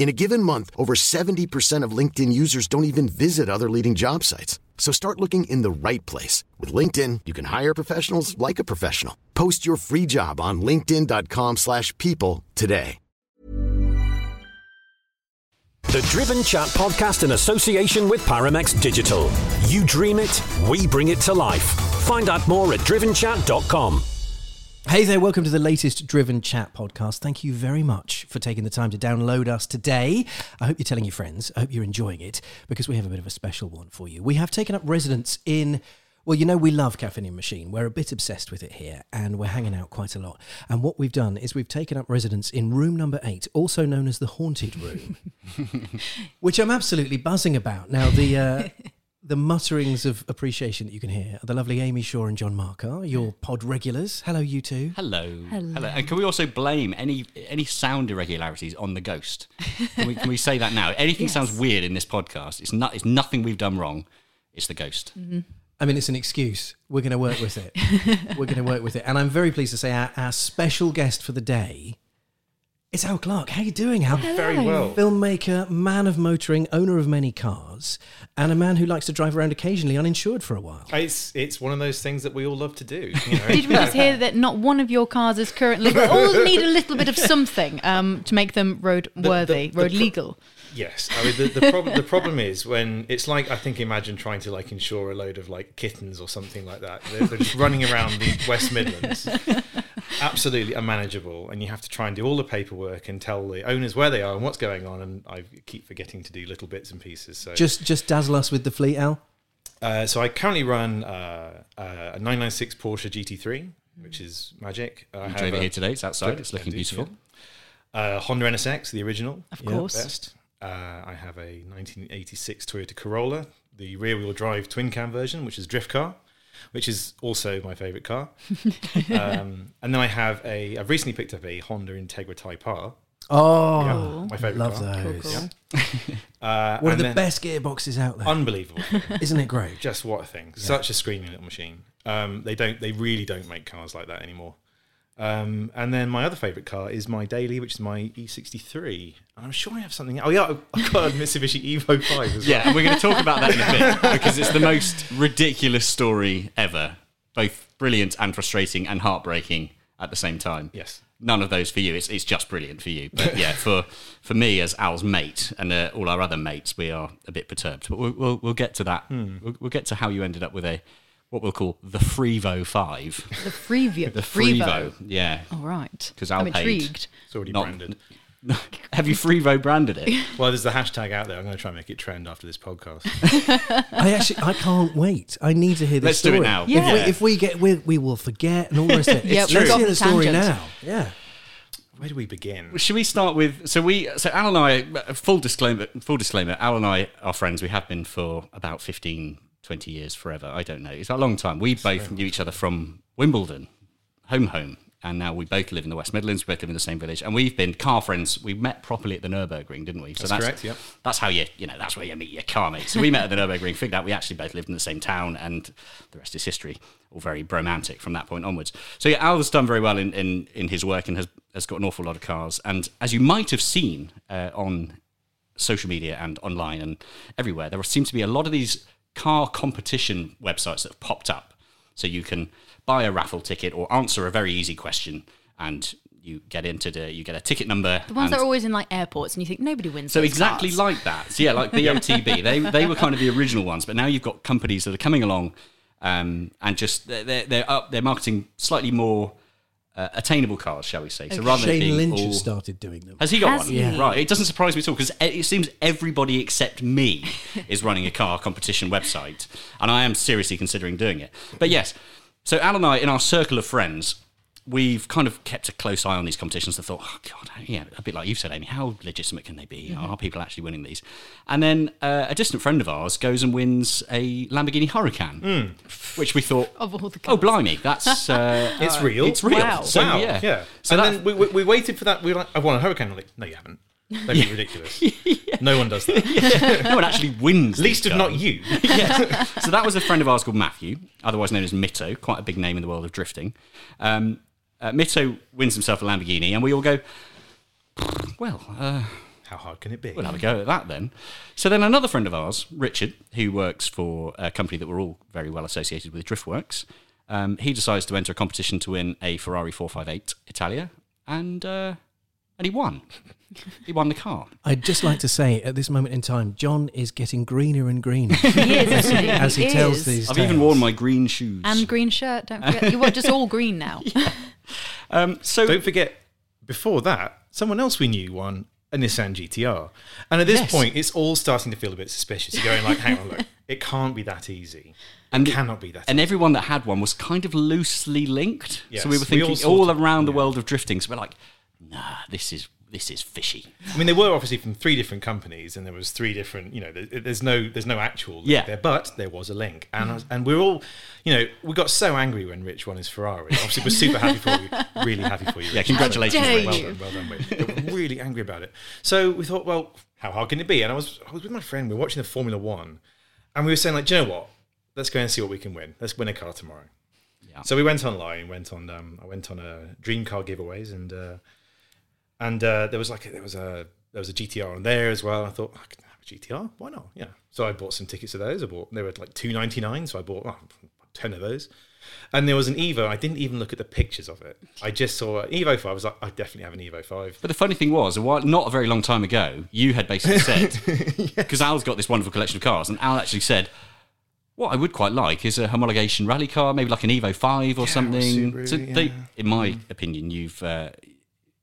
In a given month, over 70% of LinkedIn users don't even visit other leading job sites. So start looking in the right place. With LinkedIn, you can hire professionals like a professional. Post your free job on linkedin.com slash people today. The Driven Chat podcast in association with Paramex Digital. You dream it, we bring it to life. Find out more at drivenchat.com. Hey there, welcome to the latest Driven Chat podcast. Thank you very much for taking the time to download us today. I hope you're telling your friends. I hope you're enjoying it because we have a bit of a special one for you. We have taken up residence in well, you know, we love Caffeine Machine. We're a bit obsessed with it here and we're hanging out quite a lot. And what we've done is we've taken up residence in room number eight, also known as the Haunted Room, which I'm absolutely buzzing about. Now, the. Uh, the mutterings of appreciation that you can hear are the lovely Amy Shore and John Marcar, your pod regulars. Hello, you two. Hello. Hello. And can we also blame any any sound irregularities on the ghost? Can we, can we say that now? Anything Yes. sounds weird in this podcast, it's not. It's nothing we've done wrong. It's the ghost. Mm-hmm. I mean, it's an excuse. We're going to work with it. We're going to work with it. And I'm very pleased to say our, our special guest for the day is Al Clark. How you doing, Al? Hello. Very well. Filmmaker, man of motoring, owner of many cars, and a man who likes to drive around occasionally uninsured for a while. It's it's one of those things that we all love to do. You know? Did we just hear that not one of your cars is currently, but all need a little bit of something um, to make them road worthy, the road pro- legal? Yes, I mean the, the problem the problem is when it's like I think imagine trying to like insure a load of like kittens or something like that. They're, they're just running around the West Midlands, absolutely unmanageable, and you have to try and do all the paperwork and tell the owners where they are and what's going on. And I keep forgetting to do little bits and pieces. So Just, just dazzle us with the fleet, Al. Uh, so I currently run uh, uh, a 996 Porsche GT3, which is magic. I You have drove it here today. It's outside. It's looking beautiful. Uh, Honda NSX, the original, Of course. best. Uh, I have a 1986 Toyota Corolla, the rear-wheel drive twin cam version, which is drift car, which is also my favourite car. um, and then I have a. I've recently picked up a Honda Integra Type R. Oh, Yeah, my favourite love car. those. Uh, One of the then- best gearboxes out there. Unbelievable. Isn't it great? Just what a thing! Such a screaming little machine. Um, they don't. They really don't make cars like that anymore. Um, and then my other favourite car is my daily, which is my E63. And I'm sure I have something. Oh yeah, I've got a Mitsubishi Evo 5 as well. Yeah, and we're going to talk about that in a bit because it's the most ridiculous story ever. Both brilliant and frustrating and heartbreaking at the same time. Yes. None of those for you. It's, it's just brilliant for you. But yeah, for, for me as Al's mate and uh, all our other mates, we are a bit perturbed. But we'll, we'll, we'll get to that. We'll, we'll get to how you ended up with a what we'll call the Freevo 5. The Freevo. The Freevo. Yeah. All right. Because I'm paid. intrigued. It's already Not- branded. Have you Freevo branded it? Well, there's the hashtag out there. I'm going to try and make it trend after this podcast. I actually, I can't wait. I need to hear this Let's do it story. now. If, Yeah. we, if we get, we, we will forget and all the rest of it. Yeah, Let's we've got hear the the story tangent. now. Yeah. Where do we begin? Should we start with so we so Al and I full disclaimer full disclaimer Al and I are friends we have been for about 15 20 years forever. I don't know. It's a long time. We both knew each other from Wimbledon home home and now we both live in the West Midlands. We both live in the same village and we've been car friends. We met properly at the Nurburgring didn't we? So That's correct, yep. that's how you you know that's where you meet your car mates. So we met at the Nurburgring figured out we actually both lived in the same town and the rest is history. All very bromantic from that point onwards. So yeah Al has done very well in, in, in his work and has, has got an awful lot of cars. And as you might have seen uh, on social media and online and everywhere there seems to be a lot of these car competition websites that have popped up so you can buy a raffle ticket or answer a very easy question and you get into the you get a ticket number The ones that are always in like airports, and you think nobody wins. so exactly cars. like that. So yeah, like the OTB. They they were kind of the original ones, but now you've got companies that are coming along um, and just they're, they're up. They're marketing slightly more uh, attainable cars, shall we say? So rather than Shane being Lynch all, has started doing them. has he got Has one? he? Yeah. Right. It doesn't surprise me at all because it seems everybody except me is running a car competition website, and I am seriously considering doing it. But yes, so Al and I, in our circle of friends, we've kind of kept a close eye on these competitions and thought, oh God, yeah, a bit like you've said, Amy, how legitimate can they be? Mm-hmm. Are people actually winning these? And then uh, a distant friend of ours goes and wins a Lamborghini Huracan, which we thought, Of all the oh, blimey, that's uh, It's real. It's real. Wow. So, wow. yeah. yeah. So and then we, we, we waited for that. We were like, I've won a hurricane. I'm like, no, you haven't. That'd be ridiculous. No one does that. no one actually wins. Least of not you. yeah. So that was a friend of ours called Matthew, otherwise known as Mitto, quite a big name in the world of drifting. Um, uh, Mitto wins himself a Lamborghini, and we all go, well, uh, How hard can it be? we'll have a go at that then. So then another friend of ours, Richard, who works for a company that we're all very well associated with, Driftworks, um, he decides to enter a competition to win a Ferrari 458 Italia, and uh, and he won. he won the car. I'd just like to say at this moment in time, John is getting greener and greener He is, isn't he? as he, He tells is. these I've tales. even worn my green shoes. And green shirt. Don't forget. You were just all green now. um, so Don't forget, before that, someone else we knew won a Nissan GTR. And at this Yes. point, it's all starting to feel a bit suspicious. You're going like, hang on, look, it can't be that easy. And it cannot be that and easy. everyone that had one was kind of loosely linked. Yes, so we were we all thinking all, of- around the world of drifting. So we're like, nah, this is this is fishy. I mean, they were obviously from three different companies, and there was three different. You know, there's no there's no actual link Yeah. there, but there was a link, and I was- and we're all, you know, we got so angry when Rich won his Ferrari. Obviously, we're super happy for you, really happy for you. Yeah, congratulations, dare Rich. Well done, well done, Rich. We're really angry about it. So we thought, well, how hard can it be? And I was I was with my friend. We were watching the Formula One, and we were saying like, do you know what? Let's go and see what we can win. Let's win a car tomorrow. Yeah. So we went online, went on, um, I went on a dream car giveaways, and uh, and uh, there was like a, there was a there was a GTR on there as well. I thought I could have a GTR, why not? Yeah. So I bought some tickets of those. I bought they were like two ninety nine, so I bought oh, ten of those. And there was an Evo. I didn't even look at the pictures of it. I just saw an Evo five. I was like, I definitely have an Evo five. But the funny thing was, a while, not a very long time ago, you had basically said because Al's got this wonderful collection of cars, and Al actually said. What I would quite like is a homologation rally car, maybe like an Evo Five or something. Subaru, so they, yeah. in my opinion, you've uh,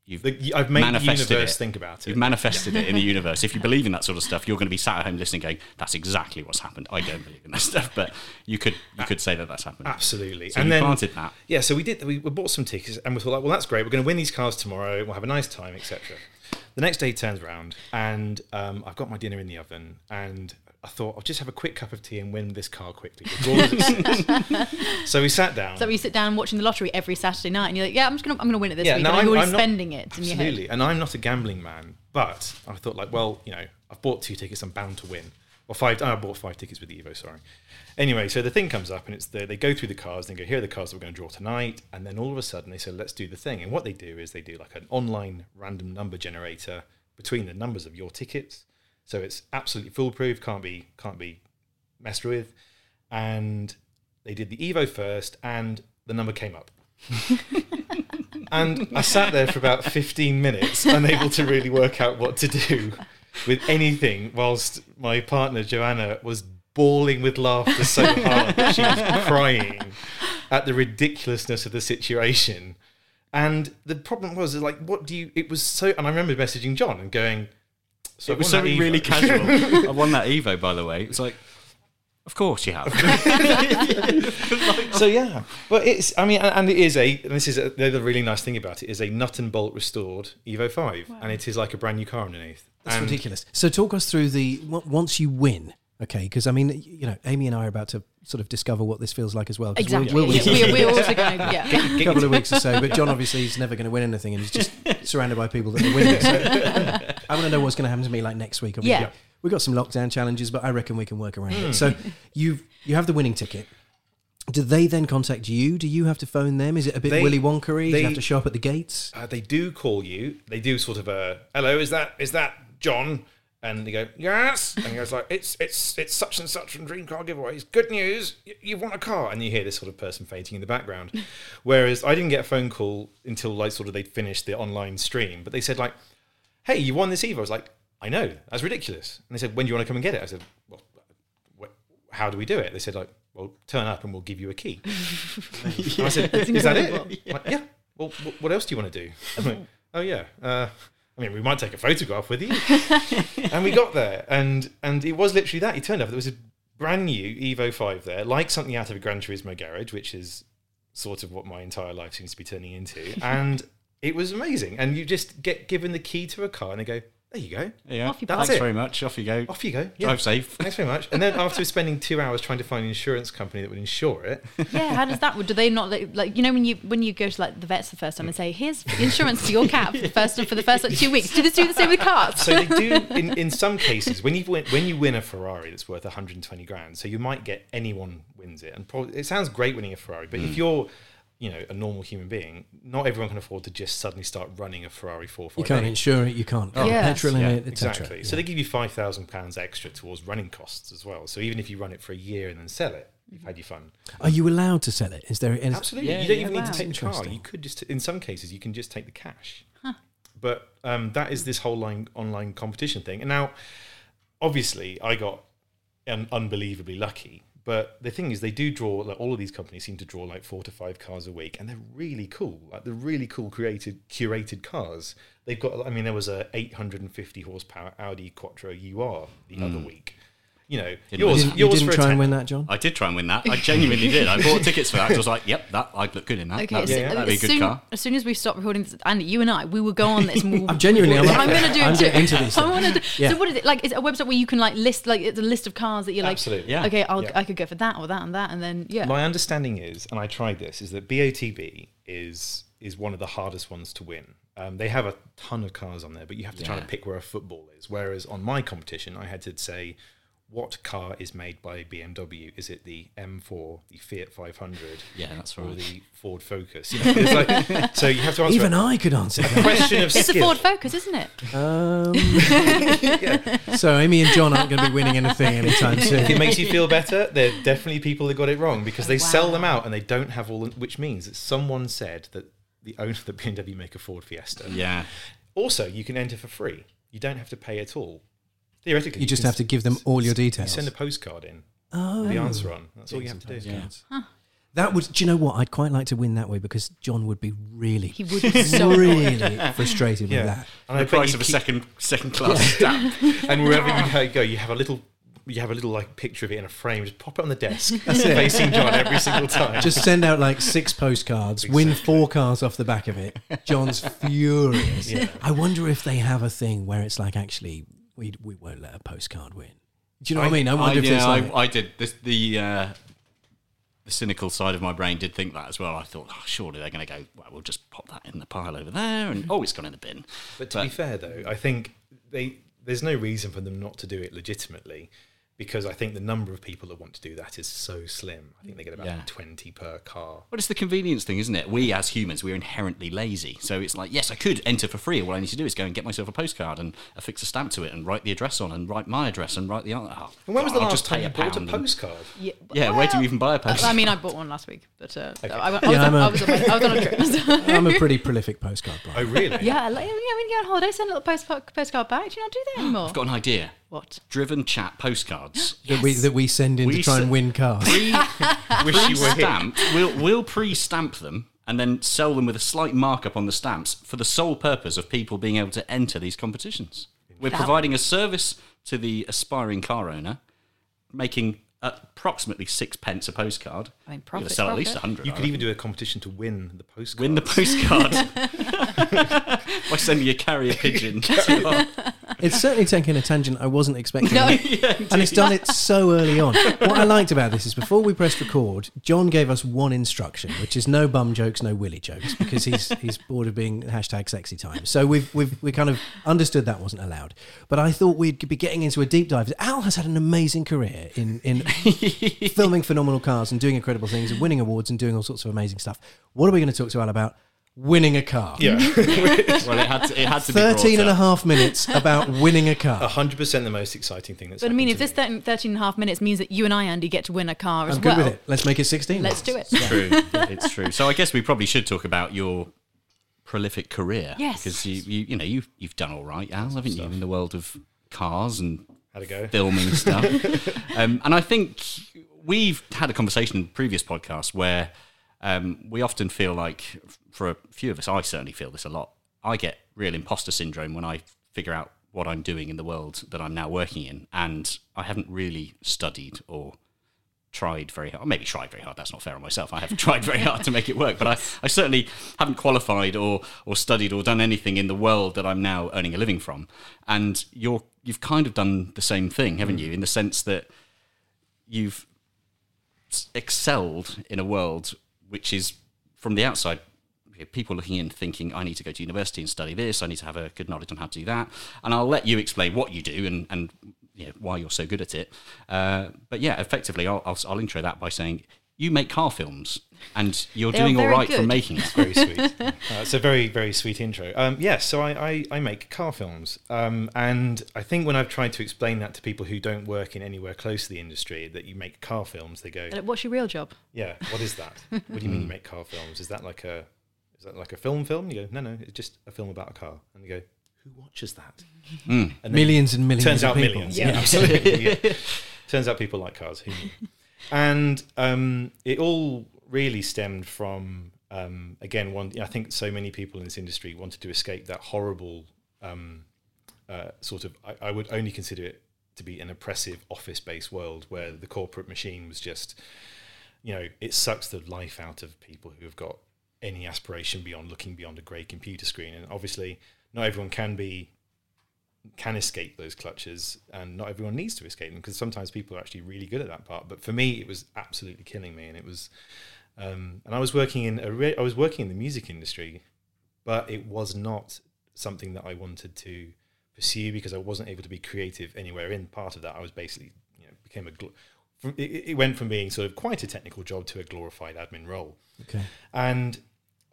you've The, I've made the universe it. think about it. You've manifested it in the universe. If you believe in that sort of stuff, you're going to be sat at home listening, going, "That's exactly what's happened." I don't believe in that stuff, but you could you could say that that's happened. Absolutely. So and you then planted that. Yeah, so we did. We, we bought some tickets, and we thought, like, well, that's great. We're going to win these cars tomorrow. We'll have a nice time, etc. The next day turns around, and um, I've got my dinner in the oven, and I thought I'll just have a quick cup of tea and win this car quickly. The draw is at six. so we sat down. So you sit down watching the lottery every Saturday night, and you're like, "Yeah, I'm just gonna, I'm gonna win it this Yeah, week." no, and I'm- you're already I'm not- spending it in your head. Absolutely. And I'm not a gambling man, but I thought like, well, you know, I've bought two tickets, I'm bound to win. Or five. Oh, I bought five tickets with the Evo. Sorry. Anyway, so the thing comes up, and it's the, they go through the cars, and they go, here are the cars that we're going to draw tonight, and then all of a sudden they say, let's do the thing. And what they do is they do like an online random number generator between the numbers of your tickets, so it's absolutely foolproof, can't be can't be messed with. And they did the Evo first, and the number came up. And I sat there for about 15 minutes, unable to really work out what to do with anything, whilst my partner Joanna was bawling with laughter so hard that she was crying at the ridiculousness of the situation. And the problem was, like, what do you? It was so, and I remember messaging John and going, "So It was I something really casual. I won that Evo, by the way. It's like, Of course you have. so yeah, but it's I mean, and, and it is a. And this is a, the other really nice thing about it is a nut and bolt restored Evo Five, and it is like a brand new car underneath. That's and ridiculous. So talk us through the once you win. Okay, because I mean, you know, Amy and I are about to sort of discover what this feels like as well. 'cause we'll- Exactly. we'll- Yeah, we, we're also going to, yeah. a couple of weeks or so. But John obviously is never going to win anything, and he's just surrounded by people that are winning. So I want to know what's going to happen to me like next week. Obviously. Yeah. we've got some lockdown challenges, but I reckon we can work around it. So you you have the winning ticket. Do they then contact you? Do you have to phone them? Is it a bit They- Willy Wonkery? Do you have to show up at the gates? uh, they do call you. They do sort of a hello. Is that is that John? And they go yes. And he goes like it's it's it's such and such from Dream Car Giveaways. Good news, y- you want a car. And you hear this sort of person fainting in the background. Whereas I didn't get a phone call until like sort of they'd finished the online stream. But they said like, hey, you won this Evo. I was like, I know. That's ridiculous. And they said, when do you want to come and get it? I said, well, wh- how do we do it? They said like, well, turn up and we'll give you a key. And I said, is that it? I'm like, yeah. Well, wh- what else do you want to do? I'm like, oh yeah. Uh, I mean, we might take a photograph with you. and we got there, and and it was literally that. He turned up. There was a brand new Evo Five there, like something out of a Gran Turismo garage, which is sort of what my entire life seems to be turning into. And it was amazing. And you just get given the key to a car, and they go, "There you go, Yeah. Off you That's Thanks it. very much. Off you go. off you go." Yeah. Drive safe. Thanks very much. And then after spending two hours trying to find an insurance company that would insure it, Yeah, how does that work? Do they not like, like you know when you when you go to like the vets the first time and say here's insurance for your cat for the first for the first like two weeks? Do they do the same with cars? so they do in, in some cases when you win when you win a Ferrari that's worth 120 grand. So you might get anyone wins it, and probably, it sounds great winning a Ferrari, but if mm. you're you know a normal human being, not everyone can afford to just suddenly start running a Ferrari 458. You can't insure it. You can't put Yes. petrol in Yeah, it, etc. Exactly. So they give you five thousand pounds extra towards running costs as well. So even if you run it for a year and then sell it, you've had your fun. Are you allowed to sell it? Is there? Is, Absolutely. Yeah, you don't yeah. even need to take the car. You could just, in some cases, you can just take the cash. But um, that is this whole line, online competition thing. And now, obviously, I got un- unbelievably lucky. But the thing is, they do draw. Like all of these companies seem to draw like four to five cars a week, and they're really cool. Like they're really cool, created, curated cars. They've got. I mean, there was a 850 horsepower Audi Quattro UR the other mm. week. You know, Didn't yours, you didn't, you yours didn't for a try and win that, John? I did try and win that. I genuinely did. I bought tickets for that. I was like, "Yep, that I'd look good in that. Okay, That'd, so be- that'd be a as good soon, car." as soon as we stop recording, this, Andy, you and I, we will go on this. We'll, I'm genuinely- I'm I'm going to do it I'm too. into these I want to. Yeah. So what is it like? Is it a website where you can like list like it's a list of cars that you're like, Absolutely. Yeah. okay, I'll, Yeah. I could go for that or that and that, and then yeah. My understanding is, and I tried this, is that BOTB is is one of the hardest ones to win. Um, they have a ton of cars on there, but you have to try Yeah. to pick where a football is. Whereas on my competition, I had to say, what car is made by BMW? Is it the M4, the Fiat 500, Yeah, that's right. or right. the Ford Focus? You know, like, so you have to answer Even I could answer that. question of it's a. Ford Focus, isn't it? Um, So Amy and John aren't going to be winning anything anytime soon. If it makes you feel better, they're definitely people that got it wrong because they sell them out and they don't have all. Which means that someone said that the owner of the BMW make a Ford Fiesta. Yeah. Also, you can enter for free. You don't have to pay at all. Theoretically, You just have to give them all your You details. send a postcard in. Oh. The answer on. That's all you have to do. Yeah. That would. Do you know what? I'd quite like to win that way because John would be really, He would be so really frustrated Yeah. with that. And The bet price of a keep- second second class stamp. And wherever you go, you have a little. You have a little like picture of it in a frame. Just pop it on the desk, it. facing John every single time. Just send out like six postcards, win four cars off the back of it. John's furious. Yeah. I wonder if they have a thing where it's like actually we we won't let a postcard win. Do you know what I mean? I wonder if yeah, it's like I, I did. This, the uh, the cynical side of my brain did think that as well. I thought, oh, surely they're going to go. Well, we'll just pop that in the pile over there, and oh, it's gone in the bin. But to be fair, though, I think they there's no reason for them not to do it legitimately, because I think the number of people that want to do that is so slim. I think they get about Yeah. twenty per car. But it's the convenience thing, isn't it? We as humans, we're inherently lazy. So it's like, yes, I could enter for free. All I need to do is go and get myself a postcard and affix a stamp to it and write the address on and write my address and write the. other. Oh, And when was the I'll last just time you bought a pound and- postcard? Yeah, Yeah, where do you even buy a postcard? I mean, I bought one last week, but uh, I, I, was Yeah, on, I'm a- I was on, I was on a trip. so- I'm a pretty prolific postcard Oh, really? yeah, like, yeah, when you go on holiday, send a little post, postcard back. Do you not do that anymore? I've got an idea. What? Driven chat postcards. That we that we send in We to try and win cars. Pre Wish you were here. stamped. We'll we'll pre-stamp them and then sell them with a slight markup on the stamps for the sole purpose of people being able to enter these competitions. We're That- providing a service to the aspiring car owner, making approximately six pence a postcard. I mean, You're gonna profit, sell at least a hundred. You I could reckon. even do a competition to win the postcard. win the postcard by sending a carrier pigeon. It's certainly taken a tangent I wasn't expecting. No. and it's done it so early on. What I liked about this is before we pressed record, John gave us one instruction, which is no bum jokes, no willy jokes, because he's he's bored of being hashtag sexy time. So we've we've we kind of understood that wasn't allowed. But I thought we'd be getting into a deep dive. Al has had an amazing career in in filming phenomenal cars and doing incredible things and winning awards and doing all sorts of amazing stuff. What are we going to talk to Al about? Winning a car. Yeah, well, it had to, it had to be brought 13 and a half minutes about winning a car. hundred percent the most exciting thing that's. But I mean, if this to me. 13, 13 and a half minutes means that you and I, Andy, get to win a car as well. I'm well. good with it. Let's make it 16. Let's do it. It's True, it's true. So I guess we probably should talk about your prolific career. Yes. because you, you you know you've you've done all right, Al, haven't you, in the world of cars and Had a go. filming stuff. um, and I think we've had a conversation in previous podcasts where um, we often feel like, for a few of us, I certainly feel this a lot. I get real imposter syndrome when I figure out what I'm doing in the world that I'm now working in, and I haven't really studied or tried very hard. Maybe tried very hard. That's not fair on myself. I haven't tried very hard to make it work, but I, I certainly haven't qualified or or studied or done anything in the world that I'm now earning a living from. And you're you've kind of done the same thing, haven't you? In the sense that you've excelled in a world which is from the outside people looking in thinking i need to go to university and study this. I need to have a good knowledge on how to do that. And i'll let you explain what you do and, and you know, why you're so good at it. Uh, but yeah effectively I'll, I'll, I'll intro that by saying you make car films and you're They doing all right very right for making it very sweet. Uh, it's a very, very sweet intro. Um, yes, so I, I, I make car films. Um, and I think when I've tried to explain that to people who don't work in anywhere close to the industry, that you make car films, they go, What's your real job? yeah, what is that? What do you mean you make car films? Is that like a is that like a film film? You go, no, no, it's just a film about a car. And you go, who watches that? And Millions and millions turns of out people. millions. Yeah, absolutely. yeah. Turns out people like cars. Who knew? And um, it all really stemmed from um, again one. I think so many people in this industry wanted to escape that horrible um, uh, sort of. I, I would only consider it to be an oppressive office-based world where the corporate machine was just, you know, it sucks the life out of people who have got any aspiration beyond looking beyond a grey computer screen. And obviously, not everyone can be can escape those clutches, and not everyone needs to escape them because sometimes people are actually really good at that part. But for me, it was absolutely killing me, and it was. Um, and I was working in a re- I was working in the music industry, but it was not something that I wanted to pursue because I wasn't able to be creative anywhere in part of that. I was basically you know became a gl- from, it, it went from being sort of quite a technical job to a glorified admin role Okay. and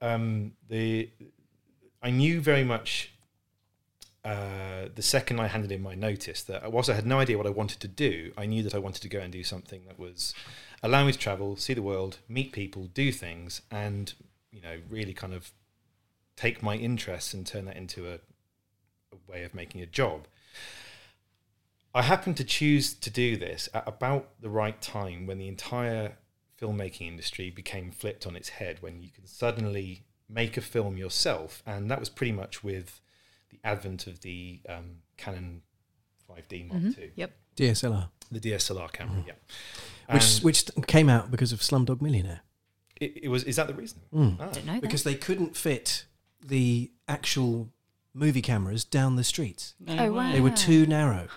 um, the I knew very much uh, the second I handed in my notice that whilst I had no idea what I wanted to do, I knew that I wanted to go and do something that was allow me to travel, see the world, meet people, do things, and you know really kind of take my interests and turn that into a, a way of making a job. I happened to choose to do this at about the right time when the entire filmmaking industry became flipped on its head, when you can suddenly make a film yourself, and that was pretty much with the advent of the um, Canon 5D Mark II, Yep. DSLR, the DSLR camera. Yeah, which And which came out because of Slumdog Millionaire. it, it was. Is that the reason? Mm. Ah. Don't know that. Because they couldn't fit the actual movie cameras down the streets. oh, wow. They were too narrow.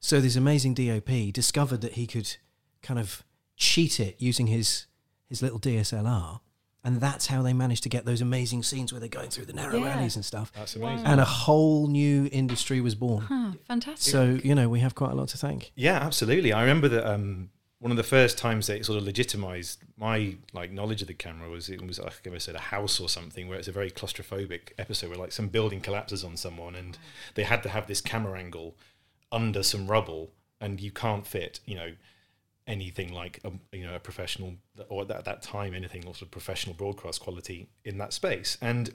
So this amazing DOP discovered that he could kind of cheat it using his his little DSLR, and that's how they managed to get those amazing scenes where they're going through the narrow Yeah. alleys and stuff. That's amazing. And a whole new industry was born. Huh, fantastic. So you know we have quite a lot to thank. Yeah, absolutely. I remember that um, one of the first times that it sort of legitimized my like knowledge of the camera was it was like I said a house or something where it's a very claustrophobic episode where like some building collapses on someone and they had to have this camera angle under some rubble and you can't fit you know anything like a, you know a professional or at that time anything sort of professional broadcast quality in that space. And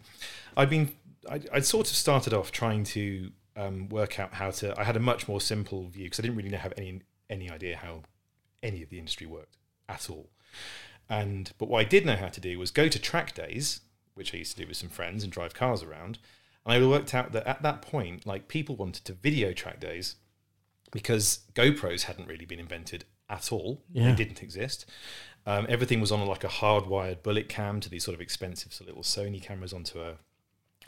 I've been I, I'd sort of started off trying to um, work out how to I had a much more simple view because I didn't really have any any idea how any of the industry worked at all. And but what I did know how to do was go to track days which I used to do with some friends and drive cars around. And I worked out that at that point like people wanted to video track days because GoPros hadn't really been invented at all. Yeah. They didn't exist. Um, everything was on like a hardwired bullet cam to these sort of expensive so little Sony cameras onto a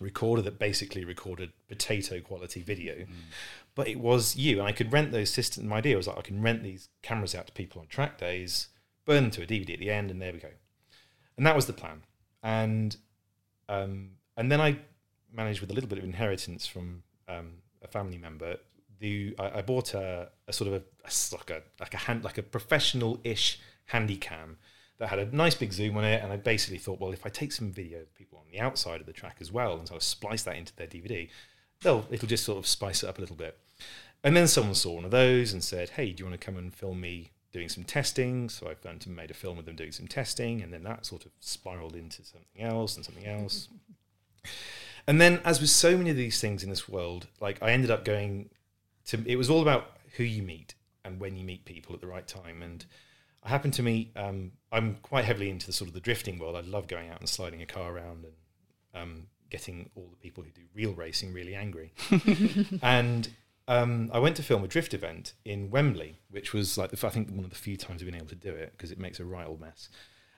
recorder that basically recorded potato quality video. But it was you, and I could rent those systems. My idea was like I can rent these cameras out to people on track days, burn them to a DVD at the end, and there we go. And that was the plan. And um, and then I managed with a little bit of inheritance from um, a family member. The I, I bought a, a sort of a, a like a like a hand like a professional ish handy cam that had a nice big zoom on it, and I basically thought, well, if I take some video of people on the outside of the track as well, and sort of splice that into their DVD, they'll it'll just sort of spice it up a little bit. And then someone saw one of those and said, "Hey, do you want to come and film me doing some testing?" So I went and made a film of them doing some testing, and then that sort of spiraled into something else and something else. And then, as with so many of these things in this world, like I ended up going to. It was all about who you meet and when you meet people at the right time. And I happened to meet. Um, I'm quite heavily into the sort of the drifting world. I love going out and sliding a car around and um, getting all the people who do real racing really angry. and um, I went to film a drift event in Wembley, which was like the, I think one of the few times I've been able to do it because it makes a right old mess.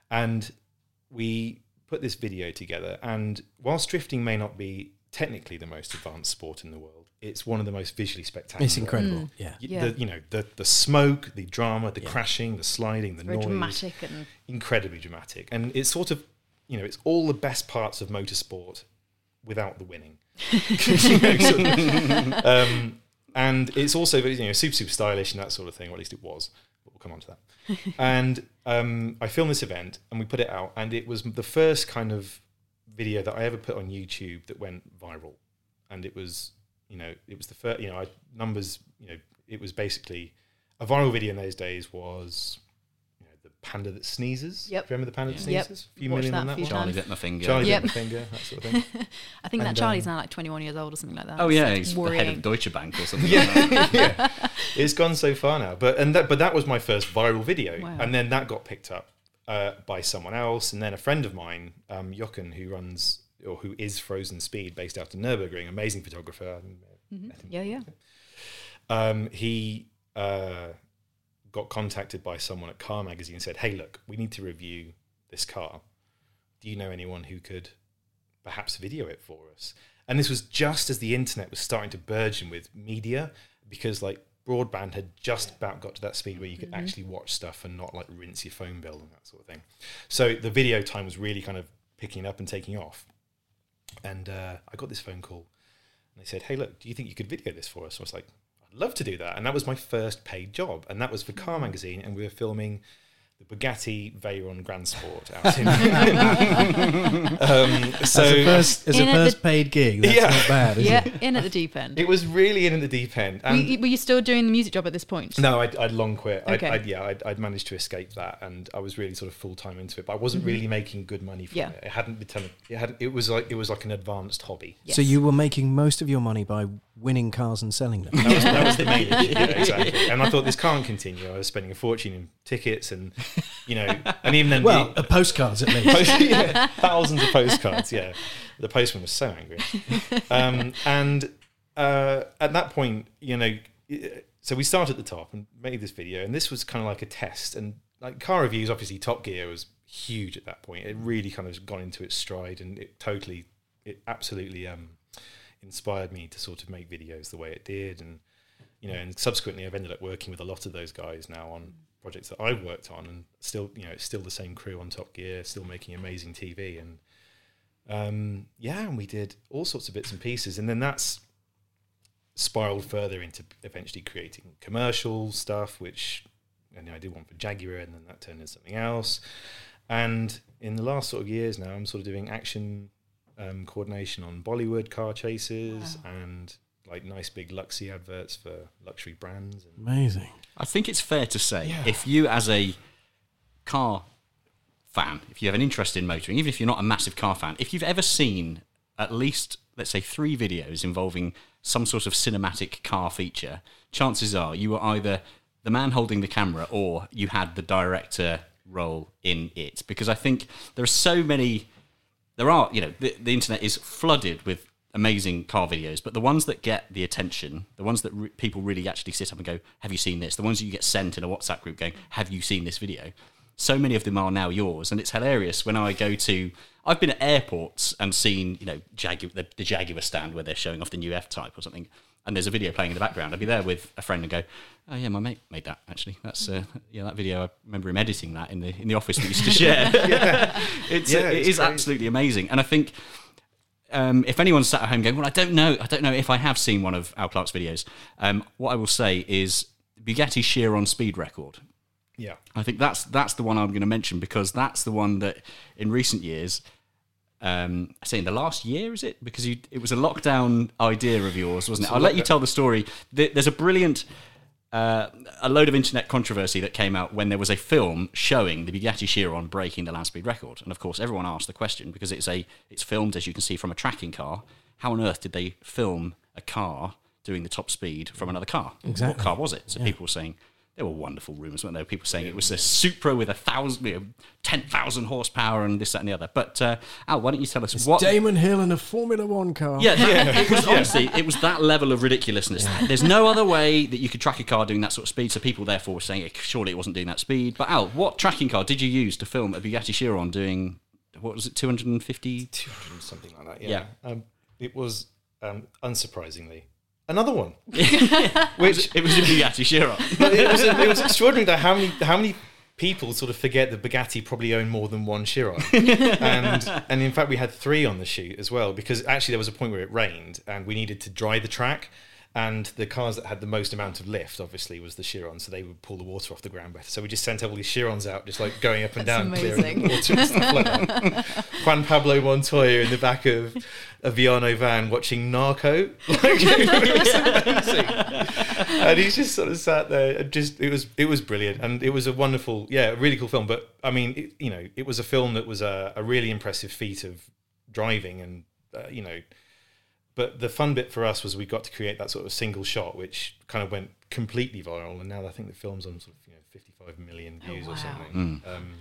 And we put this video together, and whilst drifting may not be technically the most advanced sport in the world, it's one of the most visually spectacular. It's incredible. Yeah. Y- Yeah. The, you know the the smoke, the drama, the crashing, the sliding, the Very noise, dramatic and incredibly dramatic, and it's sort of you know it's all the best parts of motorsport without the winning. You know, sort of. um, and it's also you know super super stylish and that sort of thing, or at least it was. But we'll come on to that. and um, I filmed this event and we put it out, and it was the first kind of video that I ever put on YouTube that went viral, and it was you know it was the first you know I, numbers you know it was basically a viral video in those days was you know the panda that sneezes. Yep. Remember the panda that Yep. sneezes? A few Watched million that on that one. Charlie bit my finger. Charlie Yep. bit my finger, that sort of thing. I think And, that Charlie's um, now like 21 years old or something like that. Oh yeah, It's he's the head of Deutsche Bank or something. like that. yeah, it's gone so far now. But and that, but that was my first viral video, Wow. and then that got picked up uh, by someone else, and then a friend of mine, um, Jochen, who runs or who is Frozen Speed, based out of Nurburgring, amazing photographer. Mm-hmm. Yeah, yeah. Um, he uh, got contacted by someone at Car Magazine and said, "Hey, look, we need to review this car. Do you know anyone who could perhaps video it for us?" And this was just as the internet was starting to burgeon with media, because like broadband had just about got to that speed where you could actually watch stuff and not like rinse your phone bill and that sort of thing. So the video time was really kind of picking up and taking off. And uh, I got this phone call and they said, "Hey, look, do you think you could video this for us?" I was like, "I'd love to do that." And that was my first paid job, and that was for Car Magazine, and we were filming the Bugatti Veyron Grand Sport out in. um, so as a first, as a first the- paid gig, that's Yeah. not bad, is Yeah, it? in at the deep end. it was really in at the deep end. were, you, were you still doing the music job at this point? no, I'd, I'd long quit. I'd, Okay. I'd, yeah, I'd, I'd managed to escape that, and I was really sort of full time into it. But I wasn't really making good money from Yeah. it. It hadn't become. It had. It was like it was like an advanced hobby. So you were making most of your money by winning cars and selling them. That was, that was the main issue. Yeah, exactly. And I thought this can't continue. I was spending a fortune in tickets, and you know, and even then, well, the- uh, postcards at least. Post- yeah, thousands of postcards. Yeah, the postman was so angry. Um, and uh, at that point, you know, so we started at the top and made this video, and this was kind of like a test. And like car reviews, obviously, Top Gear was huge at that point. It really kind of gone into its stride, and it totally, it absolutely um, inspired me to sort of make videos the way it did. And you know, and subsequently, I've ended up working with a lot of those guys now on projects that I've worked on, and still, you know, it's still the same crew on Top Gear, still making amazing TV, and um, yeah, and we did all sorts of bits and pieces, and then that's spiraled further into eventually creating commercial stuff, which know, I did one for Jaguar, and then that turned into something else. And in the last sort of years now, I'm sort of doing action um, coordination on Bollywood car chases and like nice big Luxy adverts for luxury brands. And Amazing. I think it's fair to say Yeah. if you, as a car fan, if you have an interest in motoring, even if you're not a massive car fan, if you've ever seen at least, let's say, three videos involving some sort of cinematic car feature, chances are you were either the man holding the camera or you had the director role in it. Because I think there are so many there are, you know, the, the internet is flooded with amazing car videos, but the ones that get the attention, the ones that re- people really actually sit up and go, "Have you seen this?" The ones that you get sent in a WhatsApp group going, "Have you seen this video?" So many of them are now yours, and it's hilarious when I go to. I've been at airports and seen, you know, Jaguar, the, the Jaguar stand where they're showing off the new F Type or something, and there's a video playing in the background. I'd be there with a friend and go, "Oh yeah, my mate made that actually. That's uh, yeah, that video. I remember him editing that in the in the office we used to share. it's, Yeah, it it's is absolutely amazing, and I think um, if anyone's sat at home going, well, I don't know, I don't know if I have seen one of Al Clark's videos. Um, what I will say is Bugatti Chiron speed record. Yeah. I think that's that's the one I'm going to mention because that's the one that in recent years, um, I say in the last year, is it? Because you, it was a lockdown idea of yours, wasn't it? I'll let you tell the story. There's a brilliant, uh, a load of internet controversy that came out when there was a film showing the Bugatti Chiron breaking the land speed record, and of course everyone asked the question because it's a it's filmed as you can see from a tracking car. How on earth did they film a car doing the top speed from another car? Exactly. What car was it? So people were saying there were wonderful rumours, weren't there? People saying it was a Supra with a thousand, you know, ten thousand horsepower and this, that, and the other. But uh, Al, why don't you tell us what? Damon Hill in a Formula One car. yeah, that, it was honestly, it was that level of ridiculousness. There's no other way that you could track a car doing that sort of speed. So people therefore were saying, surely it wasn't doing that speed. But Al, what tracking car did you use to film a Bugatti Chiron doing? What was it, 250? 200 something like that. Yeah. Yeah. Um, it was um, unsurprisingly another one. Which it was a Bugatti Chiron. But it was, it was extraordinary that how many how many people sort of forget that Bugatti probably own more than one Chiron, and and in fact we had three on the shoot as well because actually there was a point where it rained and we needed to dry the track. And the cars that had the most amount of lift, obviously, was the Chiron, so they would pull the water off the ground better. So we just sent all these Chirons out, just like going up and down, clearing amazing. water and stuff like that. Juan Pablo Montoya in the back of a Viano van watching Narco. Like, it was amazing. and he's just sort of sat there and just it was it was brilliant and it was a wonderful yeah a really cool film but i mean it, you know it was a film that was a, a really impressive feat of driving and uh, you know but the fun bit for us was we got to create that sort of single shot which kind of went completely viral and now i think the film's on sort of you know 55 million views or wow. something um,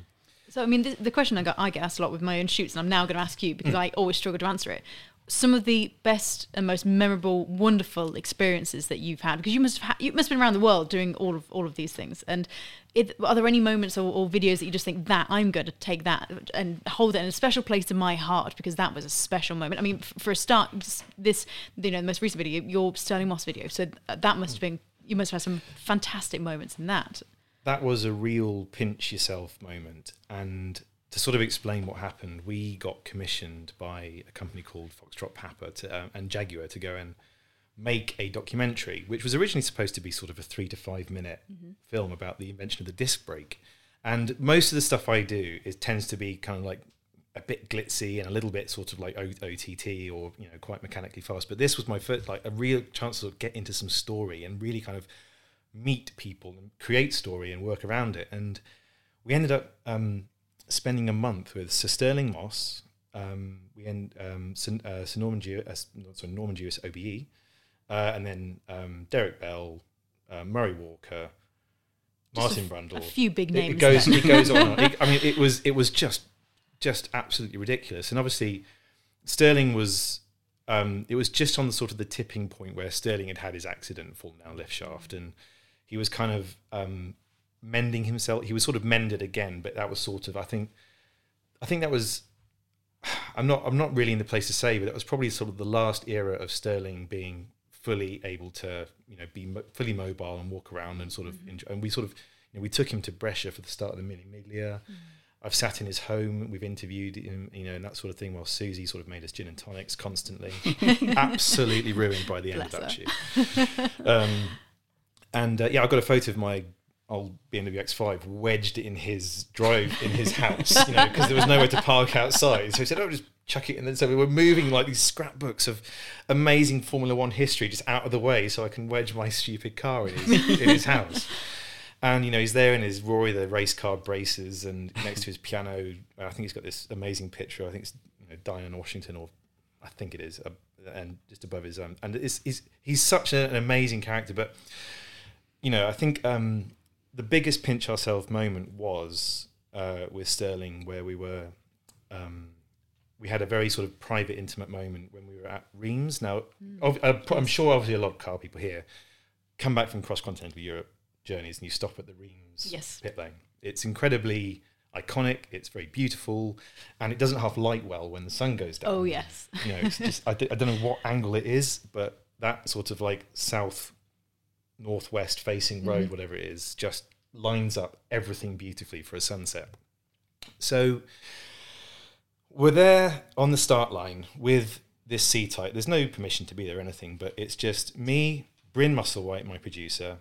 So I mean, the, the question I got, I get asked a lot with my own shoots, and I'm now going to ask you Mm. because I always struggle to answer it. Some of the best and most memorable, wonderful experiences that you've had, because you must have ha- you must have been around the world doing all of all of these things. And it, are there any moments or, or videos that you just think that I'm going to take that and hold it in a special place in my heart because that was a special moment? I mean, f- for a start, this you know the most recent video, your Stirling Moss video, so that must have been you must have had some fantastic moments in that. that was a real pinch yourself moment. And to sort of explain what happened, we got commissioned by a company called Foxtrot Papa to, um, and Jaguar to go and make a documentary, which was originally supposed to be sort of a three to five minute film about the invention of the disc brake. And most of the stuff I do is tends to be kind of like a bit glitzy and a little bit sort of like OTT or you know quite mechanically fast. But this was my first like a real chance to get into some story and really kind of meet people and create story and work around it. And we ended up um, spending a month with Sir Stirling Moss. Um, we end um, Sir, uh, Sir Norman Dewis, uh, not sorry, Norman Dewis OBE, uh, and then um, Derek Bell, uh, Murray Walker, Martin Brundle. A few big names. It, goes. there. It goes on. It- I mean, it was. It was just, just absolutely ridiculous. And obviously, Stirling was. Um, it was just on the sort of the tipping point where Stirling had had his accident, fallen down lift shaft, and he was kind of um, mending himself. He was sort of mended again, but that was sort of. I think. I think that was. I'm not. I'm not really in the place to say, but that was probably sort of the last era of Stirling being fully able to, you know, be mo- fully mobile and walk around and sort of. Enjoy, and we sort of, you know, we took him to Brescia for the start of the Mille Miglia. I've sat in his home. We've interviewed him, you know, and that sort of thing. While Susie sort of made us gin and tonics constantly, absolutely ruined by the end of that Bless shoot. Um, and uh, yeah, I've got a photo of my old BMW X5 wedged in his drive in his house, you know, because there was nowhere to park outside. So he said, "Oh, just chuck it." in." And so we were moving like these scrapbooks of amazing Formula One history just out of the way, so I can wedge my stupid car in his, in his house. And you know, he's there in his Rory the race car braces, and next to his piano, I think he's got this amazing picture. I think it's you know Diane Washington, or I think it is, uh, and just above his um, and it's, he's he's such an amazing character. But you know, I think um, the biggest pinch ourselves moment was uh, with Stirling, where we were um, we had a very sort of private, intimate moment when we were at Reims. Now, uh, I'm sure obviously a lot of car people here come back from cross continental Europe journeys and you stop at the Reims Yes. pit lane. It's incredibly iconic. It's very beautiful, and it doesn't half light well when the sun goes down. Oh yes. You know, it's just I, d- I don't know what angle it is, but that sort of like south northwest facing road, Mm-hmm. whatever it is, just lines up everything beautifully for a sunset. So we're there on the start line with this C type. There's no permission to be there or anything, but it's just me, Bryn Musselwhite, my producer,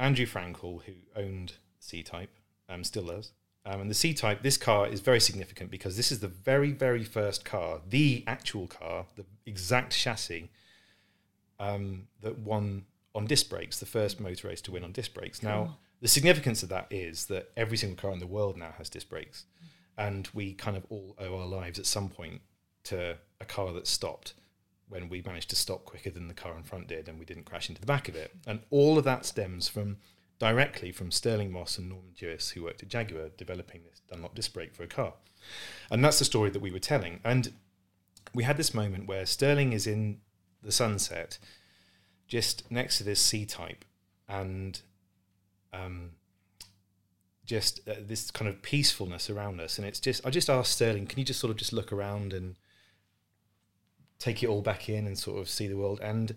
Andrew Frankel, who owned C type, um, still does. Um, and the C type, this car is very significant because this is the very, very first car, the actual car, the exact chassis um, that won on disc brakes, the first motor race to win on disc brakes. Now, the significance of that is that every single car in the world now has disc brakes, and we kind of all owe our lives at some point to a car that stopped when we managed to stop quicker than the car in front did, and we didn't crash into the back of it. And all of that stems from directly from Stirling Moss and Norman Dewis, who worked at Jaguar, developing this Dunlop disc brake for a car. And that's the story that we were telling. And we had this moment where Stirling is in the sunset, just next to this C type, and um, just uh, this kind of peacefulness around us. And it's just, I just asked Stirling, can you just sort of just look around and take it all back in and sort of see the world? And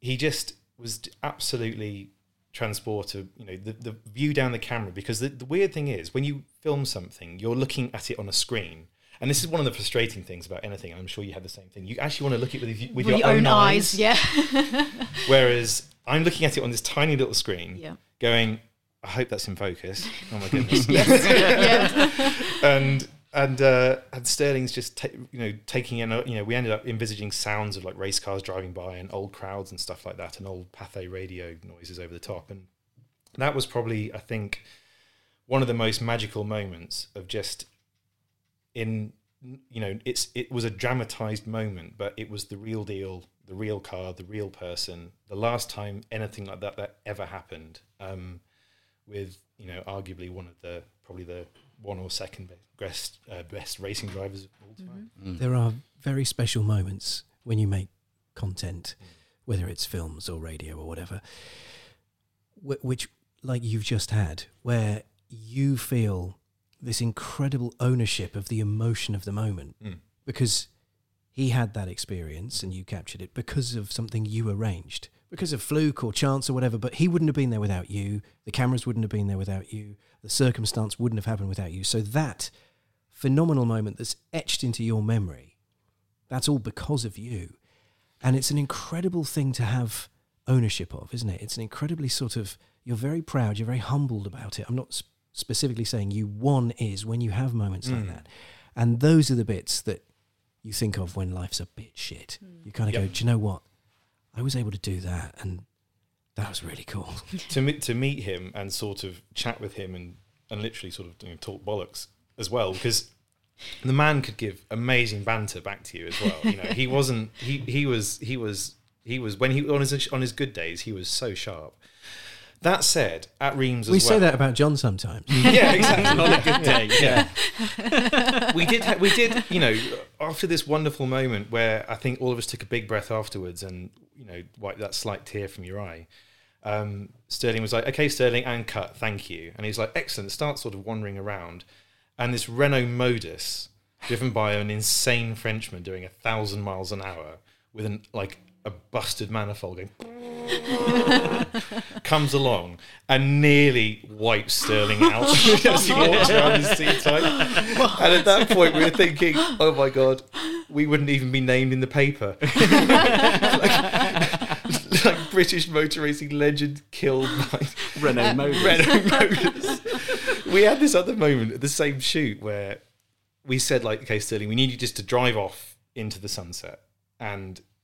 he just was absolutely transported, you know, the, the view down the camera. Because the, the weird thing is, when you film something, you're looking at it on a screen. And this is one of the frustrating things about anything. And I'm sure you have the same thing. You actually want to look at it with, with, With your, your own eyes, yeah. Whereas I'm looking at it on this tiny little screen, Yeah. going, I hope that's in focus. Oh my goodness. yeah. and and uh, and Stirling's just ta- you know taking in you know we ended up envisaging sounds of like race cars driving by and old crowds and stuff like that and old Pathé radio noises over the top and that was probably I think one of the most magical moments of just in you know it's it was a dramatized moment but it was the real deal the real car the real person the last time anything like that that ever happened um, with you know arguably one of the probably the one or second best uh, best racing drivers of all time. There are very special moments when you make content, whether it's films or radio or whatever, which, like you've just had, where you feel this incredible ownership of the emotion of the moment Mm. because he had that experience and you captured it because of something you arranged, because of fluke or chance or whatever. But he wouldn't have been there without you. The cameras wouldn't have been there without you. The circumstance wouldn't have happened without you. So that phenomenal moment that's etched into your memory, that's all because of you. And it's an incredible thing to have ownership of, isn't it? It's an incredibly sort of, you're very proud, you're very humbled about it. I'm not specifically saying you. One is when you have moments like hmm. that. And those are the bits that you think of when life's a bit shit. Hmm. You kind of Yep. go, do you know what? I was able to do that. And that was really cool. to meet to meet him and sort of chat with him and and literally sort of you know, talk bollocks as well because the man could give amazing banter back to you as well. You know, he wasn't he he was he was he was when he on his on his good days he was so sharp. That said, at Reams, as we well, say that about John sometimes. yeah, exactly. on a good day. Yeah. we did. Ha- we did. You know, after this wonderful moment where I think all of us took a big breath afterwards, and you know, wiped that slight tear from your eye. Um, Stirling was like, "Okay, Stirling, and cut, thank you." And he's like, "Excellent." Start sort of wandering around, and this Renault Modus, driven by an insane Frenchman doing a thousand miles an hour with an like a busted manifold going comes along and nearly wipes Stirling out as he walks around his seat type. And at that point, we were thinking, oh my God, we wouldn't even be named in the paper. like, like British motor racing legend killed by Renault Motors. Renault Motors. we had this other moment at the same shoot where we said, like, okay, Stirling, we need you just to drive off into the sunset. And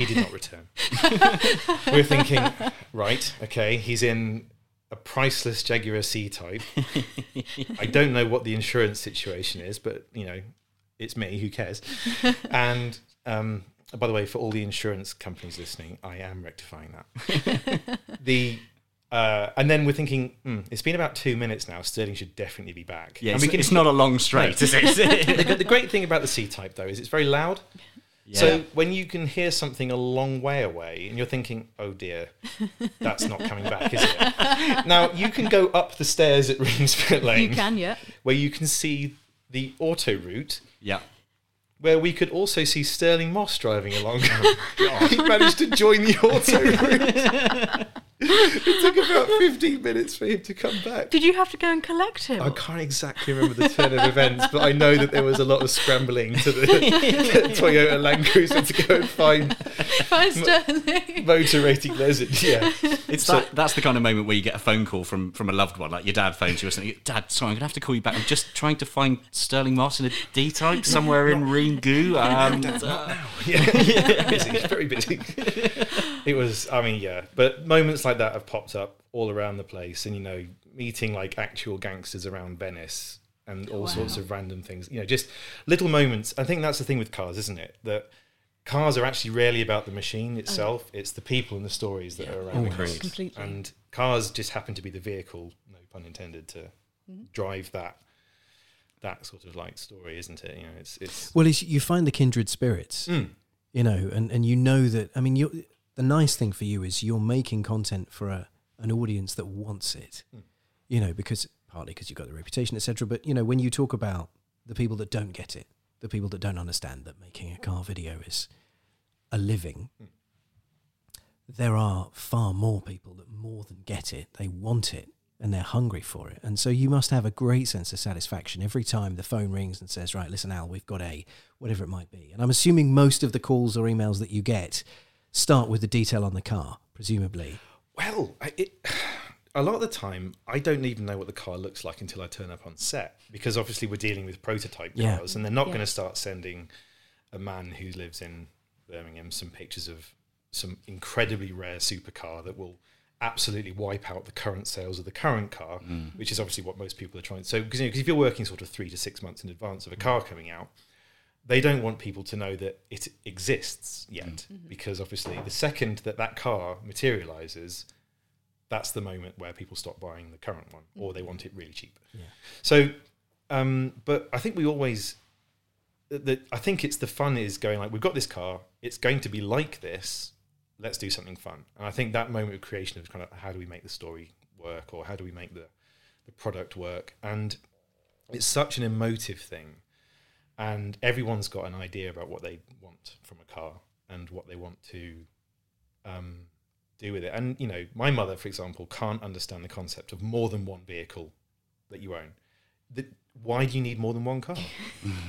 he did not return. We're thinking, right, okay, he's in a priceless Jaguar C type. I don't know what the insurance situation is, but you know, it's me. Who cares? And um, by the way, for all the insurance companies listening, I am rectifying that. the uh, and then we're thinking, hmm, it's been about two minutes now. Stirling should definitely be back. Yeah, and it's, we it's not a long straight, is it? the, the great thing about the C type though is it's very loud. So when you can hear something a long way away and you're thinking, oh dear, that's not coming back, is it? now you can go up the stairs at Ringsford Lane You can, yeah. where you can see the auto route yeah. where we could also see Stirling Moss driving along. Oh, he managed to join the auto route. It took about 15 minutes for him to come back. Did you have to go and collect him? I can't exactly remember the turn of events, but I know that there was a lot of scrambling to the Toyota Land Cruiser to go and find Find Stirling. motor rating legend. Yeah, It's So- that, that's the kind of moment where you get a phone call from, from a loved one, like your dad phones you or something. Dad, sorry, I'm going to have to call you back. I'm just trying to find Stirling Martin in a D type somewhere in Ringu. Um, uh, yeah, busy, very busy. It was, I mean, yeah, but moments like that have popped up all around the place, and you know, meeting like actual gangsters around Venice and all sorts of random things. You know, just little moments. I think that's the thing with cars, isn't it? That cars are actually rarely about the machine oh, itself. It's the people and the stories that are around the cars. Completely. And cars just happen to be the vehicle, no pun intended, to mm-hmm. drive that that sort of like story, isn't it? You know, it's it's Well, it's, you find the kindred spirits, mm. you know, and, and you know that. I mean, you the nice thing for you is you're making content for a, an audience that wants it, hmm. you know, because partly because you've got the reputation, etc. But you know, when you talk about the people that don't get it, the people that don't understand that making a car video is a living, hmm. there are far more people that more than get it. They want it and they're hungry for it. And so you must have a great sense of satisfaction every time the phone rings and says, Right, listen, Al, we've got a whatever it might be. And I'm assuming most of the calls or emails that you get start with the detail on the car, presumably. Well, it, a lot of the time, I don't even know what the car looks like until I turn up on set because obviously we're dealing with prototype Yeah. cars, and they're not Yeah. going to start sending a man who lives in Birmingham some pictures of some incredibly rare supercar that will absolutely wipe out the current sales of the current car, mm. which is obviously what most people are trying. To so, because you know, 'cause if you're working sort of three to six months in advance of a car mm. coming out, they don't want people to know that it exists yet mm. mm-hmm. because obviously the second that that car materializes that's the moment where people stop buying the current one or they mm-hmm. want it really cheap. Yeah. so um, but i think we always that i think it's the fun is going like we've got this car it's going to be like this let's do something fun. And i think that moment of creation of kind of how do we make the story work or how do we make the the product work? And it's such an emotive thing and everyone's got an idea about what they want from a car and what they want to um, do with it. And you know, my mother, for example, can't understand the concept of more than one vehicle that you own. The, why do you need more than one car?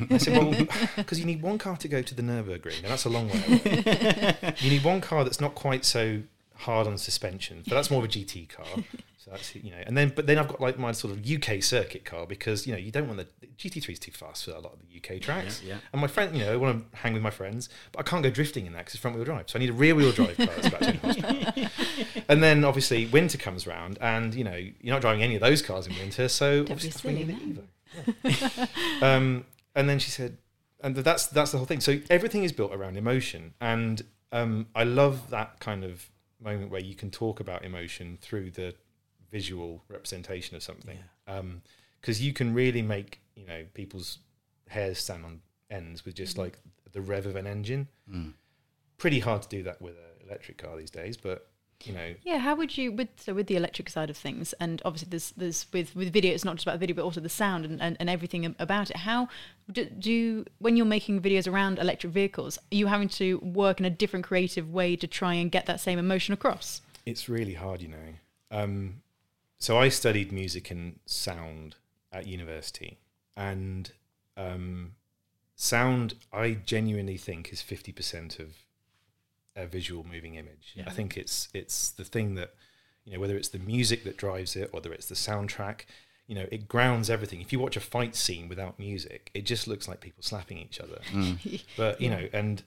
I said, well, because you need one car to go to the Nurburgring, and that's a long way away. you need one car that's not quite so hard on suspension, but that's more of a GT car. So that's you know, and then but then I've got like my sort of UK circuit car because you know you don't want the GT3 is too fast for a lot of the UK tracks. Yeah, yeah. And my friend, you know, I want to hang with my friends, but I can't go drifting in that because it's front wheel drive. So I need a rear wheel drive car that's about 20 horsepower. And then obviously winter comes round, and you know you're not driving any of those cars in winter, so be obviously we silly, need an Evo. Yeah. um, and then she said, and that's that's the whole thing. So everything is built around emotion, and um, I love that kind of moment where you can talk about emotion through the visual representation of something, because um, you can really make you know people's hairs stand on ends with just mm. like the rev of an engine. Mm. Pretty hard to do that with an electric car these days, but you know, Yeah, how would you with so with the electric side of things, and obviously there's there's with with video, it's not just about video, but also the sound and, and, and everything about it. How do, do you, when you're making videos around electric vehicles, are you having to work in a different creative way to try and get that same emotion across? it's really hard, you know. Um, so I studied music and sound at university, and um, sound I genuinely think is fifty percent of a visual moving image. I think it's it's the thing that you know whether it's the music that drives it, whether it's the soundtrack. You know, it grounds everything. If you watch a fight scene without music, it just looks like people slapping each other. Mm. But you know, and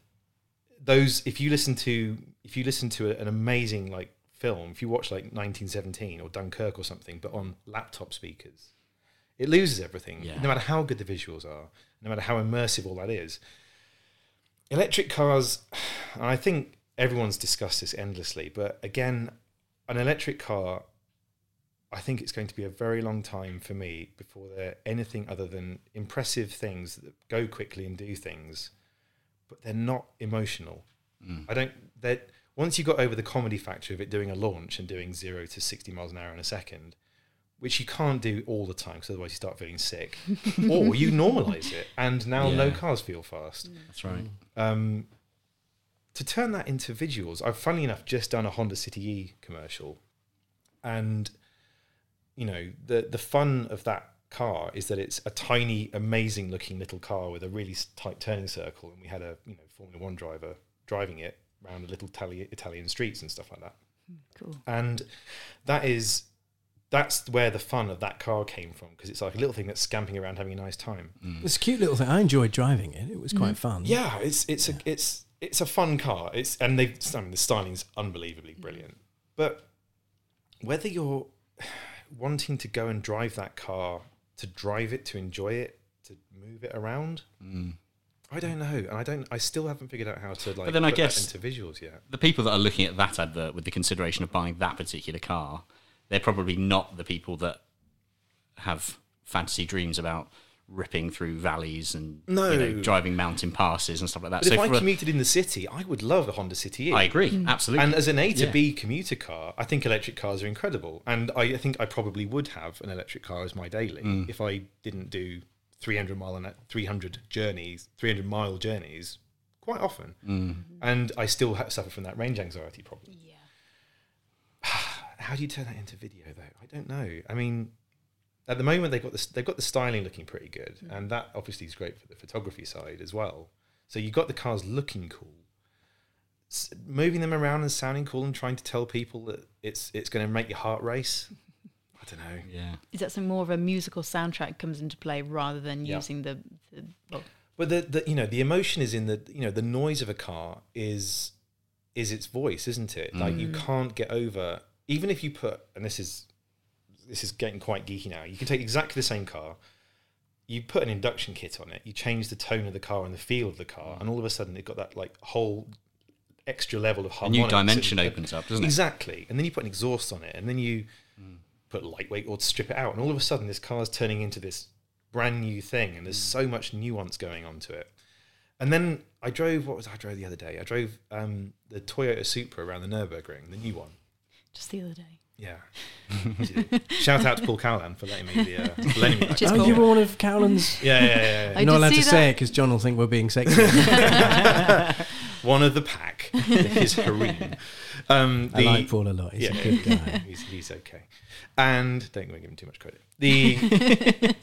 those if you listen to if you listen to an amazing like film, if you watch like 1917 or Dunkirk or something, but on laptop speakers, it loses everything. Yeah. No matter how good the visuals are, no matter how immersive all that is. Electric cars, and I think everyone's discussed this endlessly, but again, an electric car, I think it's going to be a very long time for me before they're anything other than impressive things that go quickly and do things, but they're not emotional. I don't. That once you got over the comedy factor of it doing a launch and doing zero to sixty miles an hour in a second, which you can't do all the time because otherwise you start feeling sick, or you normalize it, and now no cars feel fast. That's right. Um, to turn that into visuals, I've funnily enough just done a Honda City E commercial, and you know the the fun of that car is that it's a tiny, amazing looking little car with a really tight turning circle, and we had a you know Formula One driver driving it around the little Itali- Italian streets and stuff like that, hmm, Cool. and that is that's where the fun of that car came from because it's like a little thing that's scamping around having a nice time. It's a cute little thing. I enjoyed driving it. It was quite mm. fun. Yeah, it's it's a it's it's a fun car. It's and they I mean the styling's unbelievably mm. brilliant. But whether you're wanting to go and drive that car to drive it to enjoy it to move it around, mm. I don't know, and I don't. I still haven't figured out how to like. But then I put that guess- into visuals yet. the people that are looking at that advert with the consideration of buying that particular car, they're probably not the people that have fantasy dreams about ripping through valleys and you know, driving mountain passes and stuff like that. But if I for a- commuted in the city, I would love a Honda City E. I agree, absolutely. And as an A to Yeah. B commuter car, I think electric cars are incredible. And I, I think I probably would have an electric car as my daily Mm. if I didn't do 300 mile and 300 journeys, 300 mile journeys quite often. Mm. And I still ha- suffer from that range anxiety problem. Yeah. How do you turn that into video though? I don't know. I mean, at the moment they've got the they've got the styling looking pretty good, mm. and that obviously is great for the photography side as well. So you've got the cars looking cool, S- moving them around and sounding cool, and trying to tell people that it's it's going to make your heart race. I don't know. yeah. Is that some more of a musical soundtrack comes into play rather than Yeah. using the, the well, But the, the you know the emotion is in the you know the noise of a car is is its voice, isn't it? Like you mm. can't get over even if you put and this is this is getting quite geeky now. You can take exactly the same car, you put an induction kit on it, you change the tone of the car and the feel of the car, and all of a sudden it got that like whole extra level of A new dimension and- opens up, doesn't it? Exactly, and then you put an exhaust on it, and then you put lightweight or strip it out, and all of a sudden this car's turning into this brand new thing, and there's so much nuance going on to it. And then I drove. What was I drove the other day? I drove um, the Toyota Supra around the Nurburgring, the new one. just the other day? Yeah. Shout out to Paul Cowland for letting me the uh, for letting me. that Just car. Oh, you were one of Cowland's. Yeah, yeah, yeah, yeah. I You're not allowed see to say it because John will think we're being sexy. One of the pack is Harim. Um, I like Paul a lot. He's yeah, a good guy. he's, he's okay. And don't give him too much credit. The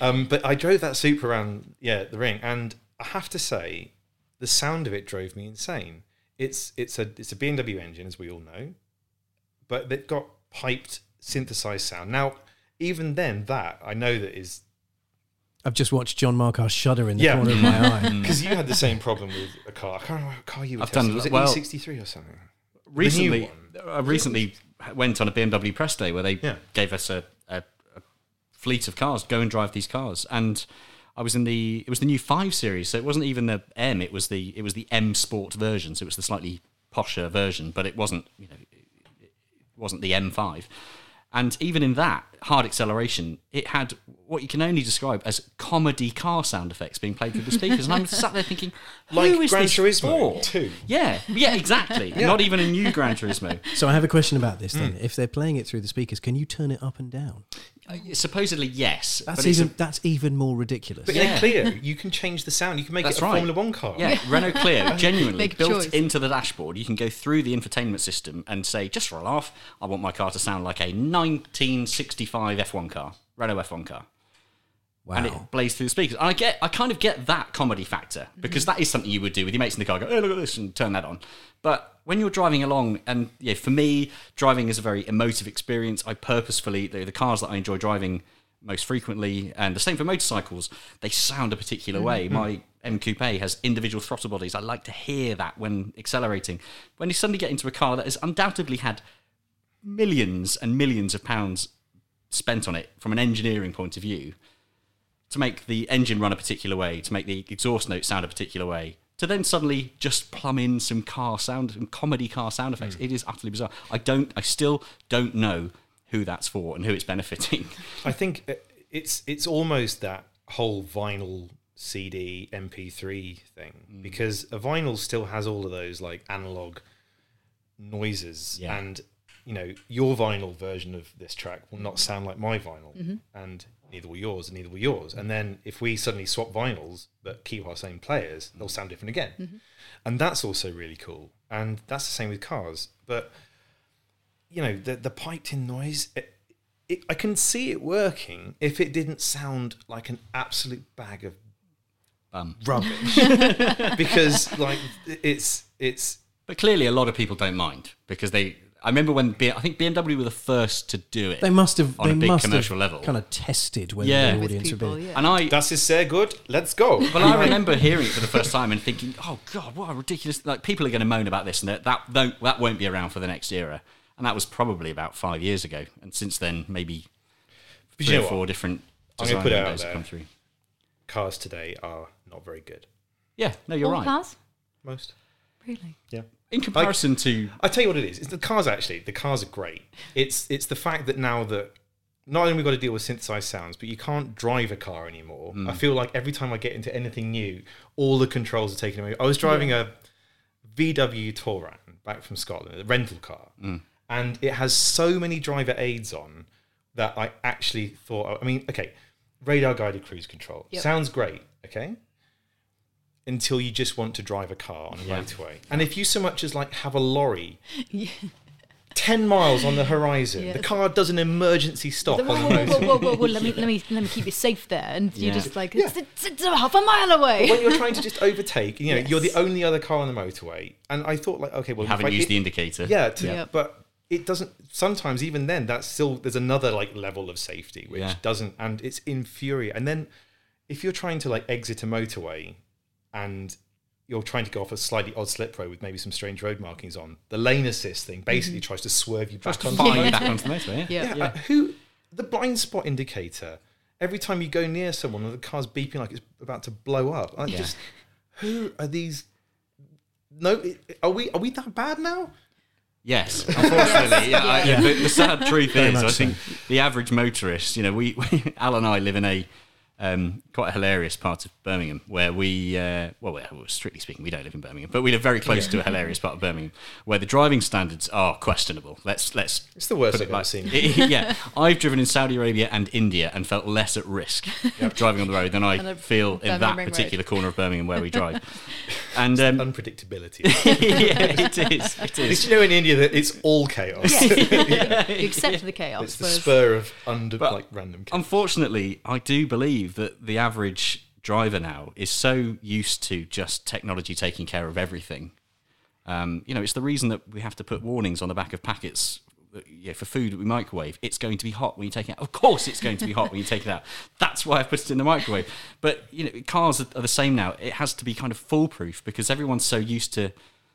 um, but I drove that Supra around, yeah, the ring, and I have to say, the sound of it drove me insane. It's it's a it's a BMW engine, as we all know, but they've got piped synthesized sound. Now, even then, that I know that is I've just watched John Marcar shudder in the Yeah. corner of my eye. because you had the same problem with a car. I can't remember what car you were I've done- testing. Was it well- E63 or something? Recently. I uh, recently went on a BMW press day where they Yeah. gave us a, a, a fleet of cars. Go and drive these cars, and I was in the it was the new five series, so it wasn't even the M. It was the it was the M Sport version, so it was the slightly posher version, but it wasn't you know it wasn't the M5. And even in that hard acceleration, it had what you can only describe as comedy car sound effects being played through the speakers. And I'm sat there thinking, Like who is Gran this Turismo for? 2. Yeah, yeah, exactly. Not even a new Gran Turismo. So I have a question about this then. Hmm. If they're playing it through the speakers, can you turn it up and down? Uh, Supposedly, yes. That's but it's a- even that's even more ridiculous. But Yeah. in a Clio, you can change the sound. You can make That's it a right. Formula One car. Yeah, Renault Clio, genuinely built choice. into the dashboard. You can go through the infotainment system and say, just for a laugh, I want my car to sound like a 1965 F1 car, Renault F1 car. Wow. And it plays through the speakers. And I get, I kind of get that comedy factor because that is something you would do with your mates in the car. Go, oh look at this, and turn that on. But when you're driving along, and yeah, for me, driving is a very emotive experience. I purposefully the, the cars that I enjoy driving most frequently, and the same for motorcycles. They sound a particular way. Mm-hmm. My M Coupe has individual throttle bodies. I like to hear that when accelerating. When you suddenly get into a car that has undoubtedly had millions and millions of pounds spent on it from an engineering point of view to make the engine run a particular way, to make the exhaust note sound a particular way, to then suddenly just plumb in some car sound, some comedy car sound effects. It is utterly bizarre. I don't, I still don't know who that's for and who it's benefiting. I think uh, it's it's almost that whole vinyl CD MP3 thing Mm. because a vinyl still has all of those like analog noises Yeah. and you know your vinyl version of this track will not sound like my vinyl and neither will yours and neither will yours. And then if we suddenly swap vinyls but keep our same players they'll sound different again. And that's also really cool. And that's the same with cars. But you know the the piped in noise it, it, I can see it working if it didn't sound like an absolute bag of Um, rubbish. Because like it's it's but clearly, a lot of people don't mind because they. I remember when B, I think BMW were the first to do it. They must have on they a big must commercial have level. kind of tested whether Yeah. the With audience would be. yeah. and I, das is sehr good let's go But I remember hearing it for the first time and thinking, "Oh God, what a ridiculous!" Like people are going to moan about this, and that that that won't be around for the next era. And that was probably about five years ago. And since then, maybe But three or four what? different I'm design gonna put it out windows have there. come through. cars today are not very good Yeah, no, you're All right. cars? most Really? yeah In comparison to I tell you what it is. It's the cars actually. The cars are great. It's it's the fact that now that not only we've got to deal with synthesized sounds, but you can't drive a car anymore. Mm. I feel like every time I get into anything new, all the controls are taken away. I was driving a VW Touran back from Scotland, a rental car, mm. and it has so many driver aids on that I actually thought. I mean, okay, radar guided cruise control Yep. sounds great. Okay, until you just want to drive a car on a motorway. And if you so much as like have a lorry 10 miles on the horizon, Yeah. the car does an emergency stop Whoa, on whoa, the whoa, whoa, motorway. whoa, whoa, whoa, let me let me let me keep you safe there, and you're just like Yeah. it's, it's, it's a half a mile away. when you're trying to just overtake, you know, you're the only other car on the motorway. And I thought like, okay, well, you haven't I- used it- the indicator. Yeah, to, Yep. but it doesn't. Sometimes even then, that's still there's another like level of safety which Yeah. doesn't, and it's infuriating. And then if you're trying to like exit a motorway, and you're trying to go off a slightly odd slip road with maybe some strange road markings on, the lane assist thing basically tries to swerve you back on the you back onto the motorway. Yeah. yeah. yeah, uh, who the blind spot indicator? Every time you go near someone, the car's beeping like it's about to blow up. I Yeah. just, who are these? No, are we are we that bad now? Yes, unfortunately. yeah, I, Yeah. The, the sad truth Very is, much I so. think the average motorist, you know, we, we Al and I live in a um, quite a hilarious part of Birmingham where we, uh, well, we- well, strictly speaking, we don't live in Birmingham, but we live very close to a hilarious part of Birmingham where the driving standards are questionable. Let's let's. It's the worst I've it ever like- seen. yeah, I've driven in Saudi Arabia and India and felt less at risk driving on the road than I And a feel in Birmingham that Ring Road. particular corner of Birmingham where we drive. And um, Unpredictability. yeah, it is. It Did you know in India that it's all chaos? Yeah, you accept the chaos. It's the spur of under But like random. chaos. Unfortunately, I do believe that the average driver now is so used to just technology taking care of everything. Um, you know, it's the reason that we have to put warnings on the back of packets yeah, for food that we microwave. It's going to be hot when you take it out. Of course, it's going to be hot when you take it out. That's why I put it in the microwave. But you know, cars are the same now. It has to be kind of foolproof because everyone's so used to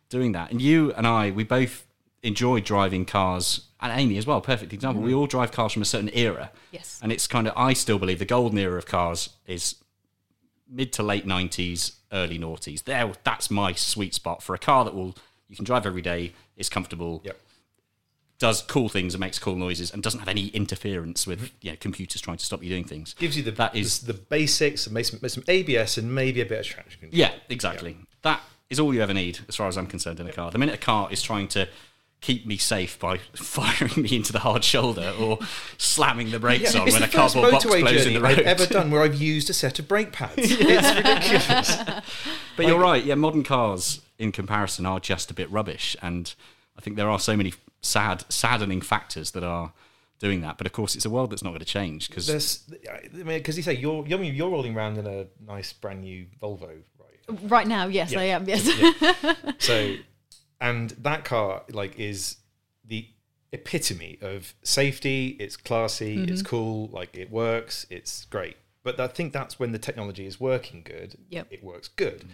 doing that. And you and I, we both enjoy driving cars, and Amy as well. Perfect example. We mm. all drive cars from a certain era. Yes. And it's kind of, I still believe the golden era of cars is mid to late 90s, early noughties. There, that's my sweet spot for a car that will, you can drive every day, it's comfortable, Yep. does cool things and makes cool noises and doesn't have any interference with you know computers trying to stop you doing things. Gives you the that is the, the basics, and some, some ABS, and maybe a bit of traction control. yeah exactly that is all you ever need as far as I'm concerned in a car. The minute a car is trying to keep me safe by firing me into the hard shoulder or slamming the brakes on it's when the a cardboard first box motorway blows in journey the road. I've ever done where I've used a set of brake pads. It's ridiculous. But you're right. Yeah, modern cars in comparison are just a bit rubbish, and I think there are so many sad, saddening factors that are doing that. But of course, it's a world that's not going to change because There's, I mean, because you say you're, you're you're rolling around in a nice brand new Volvo, right? Right now, yes, Yeah. I am. Yes. So, and that car like is the epitome of safety. It's classy. It's Mm-hmm. cool. Like it works. It's great. But I think that's when the technology is working good. Yep. It works good.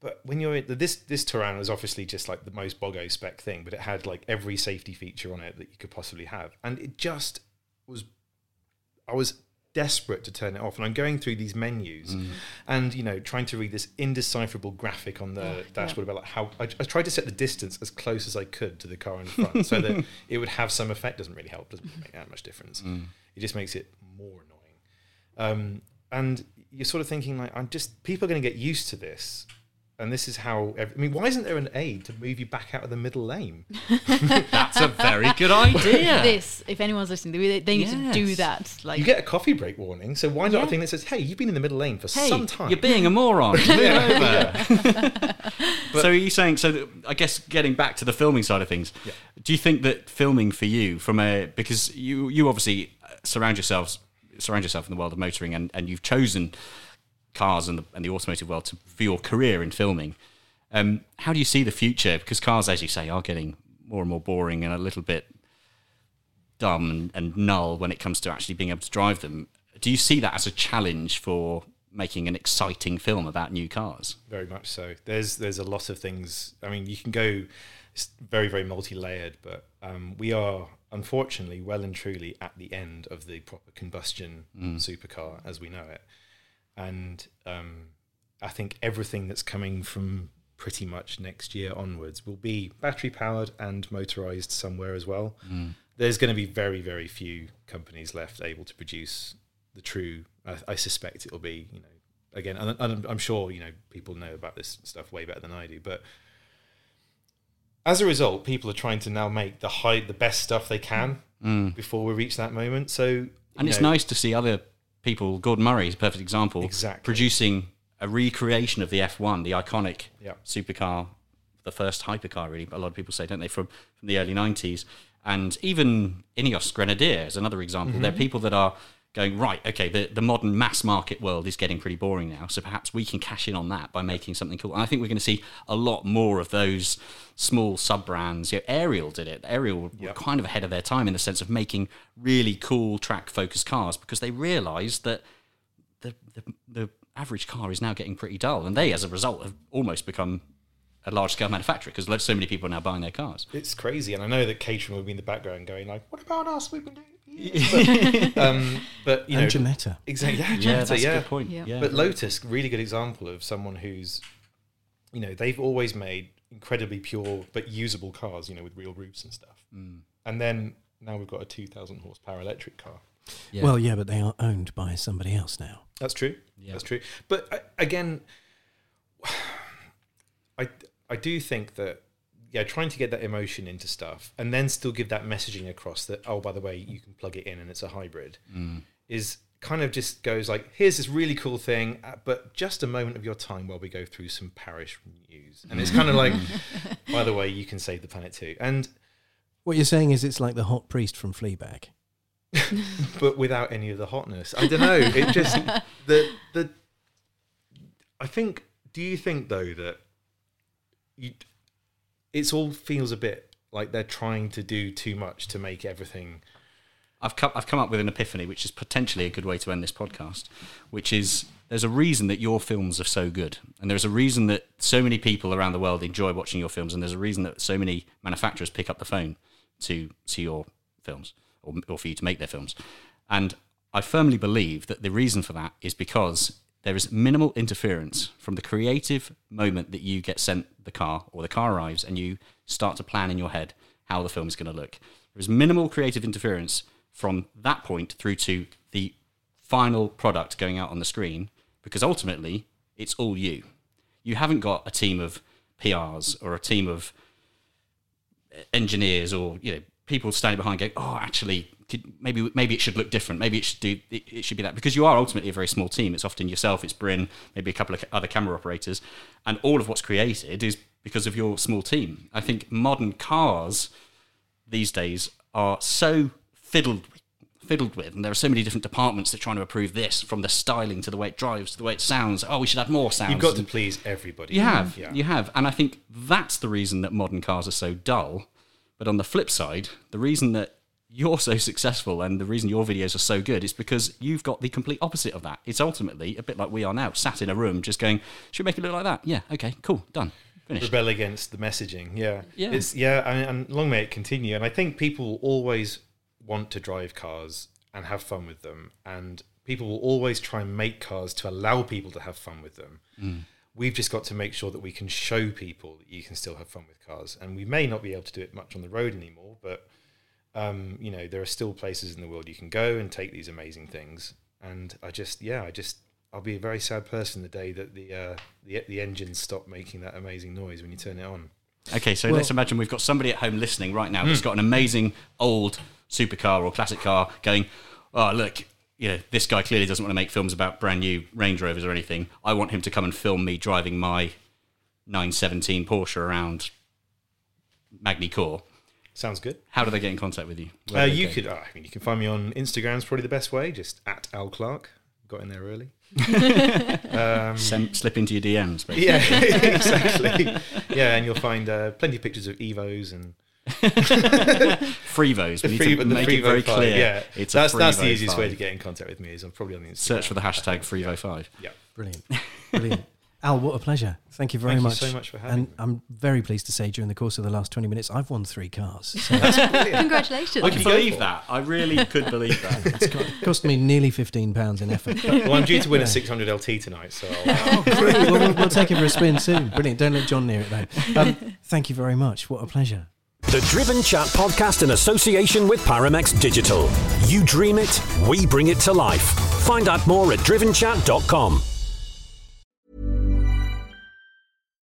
But when you're in, this this Touran was obviously just like the most bogo spec thing, but it had like every safety feature on it that you could possibly have, and it just was. I was desperate to turn it off, and I'm going through these menus, and you know, trying to read this indecipherable graphic on the dashboard about like how I, I tried to set the distance as close as I could to the car in front, so that it would have some effect. Doesn't really help. Doesn't make that much difference. It just makes it more annoying. Um, and you're sort of thinking like, I'm just people are going to get used to this. And this is how. Every, I mean, why isn't there an aid to move you back out of the middle lane? that's a very good idea. This, if anyone's listening, they, they need to do that. Like, You get a coffee break warning, so why not Yeah. a thing that says, "Hey, you've been in the middle lane for Hey, some time." you're being a moron. Move over. so are you saying? So I guess getting back to the filming side of things, do you think that filming for you, from a because you you obviously uh, surround yourselves surround yourself in the world of motoring, and, and you've chosen cars and the, and the automotive world to, for your career in filming. Um, how do you see the future? Because cars, as you say, are getting more and more boring and a little bit dumb and, and null when it comes to actually being able to drive them. Do you see that as a challenge for making an exciting film about new cars? Very much so. There's there's a lot of things. I mean, you can go it's very very multi-layered, but um, we are unfortunately well and truly at the end of the proper combustion supercar as we know it, and um, I think everything that's coming from pretty much next year onwards will be battery powered and motorized somewhere as well. There's going to be very very few companies left able to produce the true. I, I suspect it'll be you know again, and, and I'm sure you know people know about this stuff way better than I do, but as a result, people are trying to now make the high, the best stuff they can before we reach that moment. So, And it's know, nice to see other people, Gordon Murray is a perfect example, Exactly. producing a recreation of the F1, the iconic Yeah. supercar, the first hypercar, really. A lot of people say, don't they, from, from the early 90s. And even Ineos Grenadier is another example. Mm-hmm. There are people that are going, right, okay, the, the modern mass market world is getting pretty boring now. So perhaps we can cash in on that by making something cool. And I think we're going to see a lot more of those small sub brands. You know, Ariel did it. Ariel were kind of ahead of their time in the sense of making really cool track focused cars because they realized that the, the, the average car is now getting pretty dull. And they, as a result, have almost become a large scale manufacturer because so many people are now buying their cars. it's crazy, and I know that Caterham will be in the background going like, "What about us? We've been doing." It." But, um, but you know, and Ginetta. exactly. Yeah, Yeah, that's yeah. a good point. Yeah. Yeah. But Lotus, really good example of someone who's, you know, they've always made incredibly pure but usable cars, you know, with real roofs and stuff. Mm. And then now we've got a 2,000 horsepower electric car. Yeah. Well, yeah, but they are owned by somebody else now. That's true. Yeah. That's true. But uh, again, I I do think that yeah, trying to get that emotion into stuff and then still give that messaging across that oh by the way you can plug it in and it's a hybrid is kind of just goes like here's this really cool thing uh, but just a moment of your time while we go through some parish news and it's kind of like by the way you can save the planet too and What you're saying is it's like the hot priest from Fleabag. but without any of the hotness. I don't know. It just the the. I think. Do you think though that you? It's all feels a bit like they're trying to do too much to make everything. I've come, I've come up with an epiphany, which is potentially a good way to end this podcast, which is there's a reason that your films are so good. And there's a reason that so many people around the world enjoy watching your films. And there's a reason that so many manufacturers pick up the phone to see your films or, or for you to make their films. And I firmly believe that the reason for that is because there is minimal interference from the creative moment that you get sent the car or the car arrives and you start to plan in your head how the film is going to look. There is minimal creative interference from that point through to the final product going out on the screen because ultimately it's all you. You haven't got a team of PRs or a team of engineers or you know people standing behind going, oh, actually, could, maybe maybe it should look different. Maybe it should do it, it should be that because you are ultimately a very small team. It's often yourself, it's Bryn, maybe a couple of other camera operators, and all of what's created is because of your small team. I think modern cars these days are so fiddled fiddled with, and there are so many different departments that are trying to approve this, from the styling to the way it drives to the way it sounds. Oh, we should add more sounds. You've got to please everybody. you have, Yeah. you have, and I think that's the reason that modern cars are so dull. But on the flip side, the reason that you're so successful and the reason your videos are so good is because you've got the complete opposite of that. It's ultimately a bit like we are now, sat in a room just going, "Should we make it look like that?" Yeah, okay, cool, done, finished. rebel against the messaging. Yeah, Yeah. it's yeah, and, and long may it continue. And I think people will always want to drive cars and have fun with them, and people will always try and make cars to allow people to have fun with them. Mm. We've just got to make sure that we can show people that you can still have fun with cars, and we may not be able to do it much on the road anymore, but um, you know there are still places in the world you can go and take these amazing things. And I just yeah, I just I'll be a very sad person the day that the uh, the the engines stop making that amazing noise when you turn it on. Okay, so Well- let's imagine we've got somebody at home listening right now that's got an amazing old supercar or classic car going, oh, look, you know, this guy clearly doesn't want to make films about brand new Range Rovers or anything. I want him to come and film me driving my 917 Porsche around Magny Cours. Sounds good. How do they get in contact with you? Uh, you go? could, uh, I mean, you can find me on Instagram's probably the best way. Just at Al Clark. Got in there early. um, Sem- slip into your DMs, basically. yeah, exactly. Yeah, and you'll find uh, plenty of pictures of Evos and Freevos. We need Free- to make it very five, clear. Yeah, It's a that's that's the Freevo easiest way to get in contact with me. Is I'm probably on the Instagram. Search for the hashtag Freevo5. Yeah. Brilliant. Brilliant. Al, what a pleasure. Thank you very much. Thank you so much for having me. And me. I'm very pleased to say during the course of the last 20 minutes, I've won three cars. So Congratulations. I can believe that. I really could believe that. it cost me nearly £15 in effort. Well, I'm due to win a 600 LT tonight, so I'll, Great. Well, we'll, well take it for a spin soon. Brilliant. Don't let John near it, though. Um, thank you very much. What a pleasure. The Driven Chat podcast in association with Paramex Digital. You dream it, we bring it to life. Find out more at drivenchat.com.